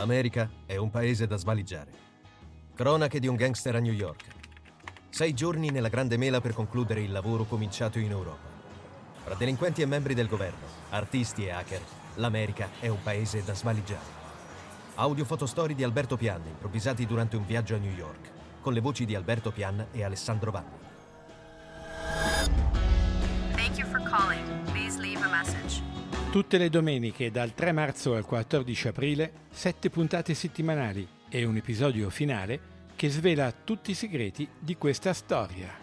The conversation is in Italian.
L'America è un paese da svaligiare. Cronache di un gangster a New York. Sei giorni nella grande mela per concludere il lavoro cominciato in Europa. Fra delinquenti e membri del governo, artisti e hacker, l'America è un paese da svaligiare. Audio fotostorie di Alberto Pian improvvisati durante un viaggio a New York, con le voci di Alberto Pian e Alessandro Vanni. Thank you for calling. Please leave a message. Tutte le domeniche dal 3 marzo al 14 aprile, sette puntate settimanali e un episodio finale che svela tutti i segreti di questa storia.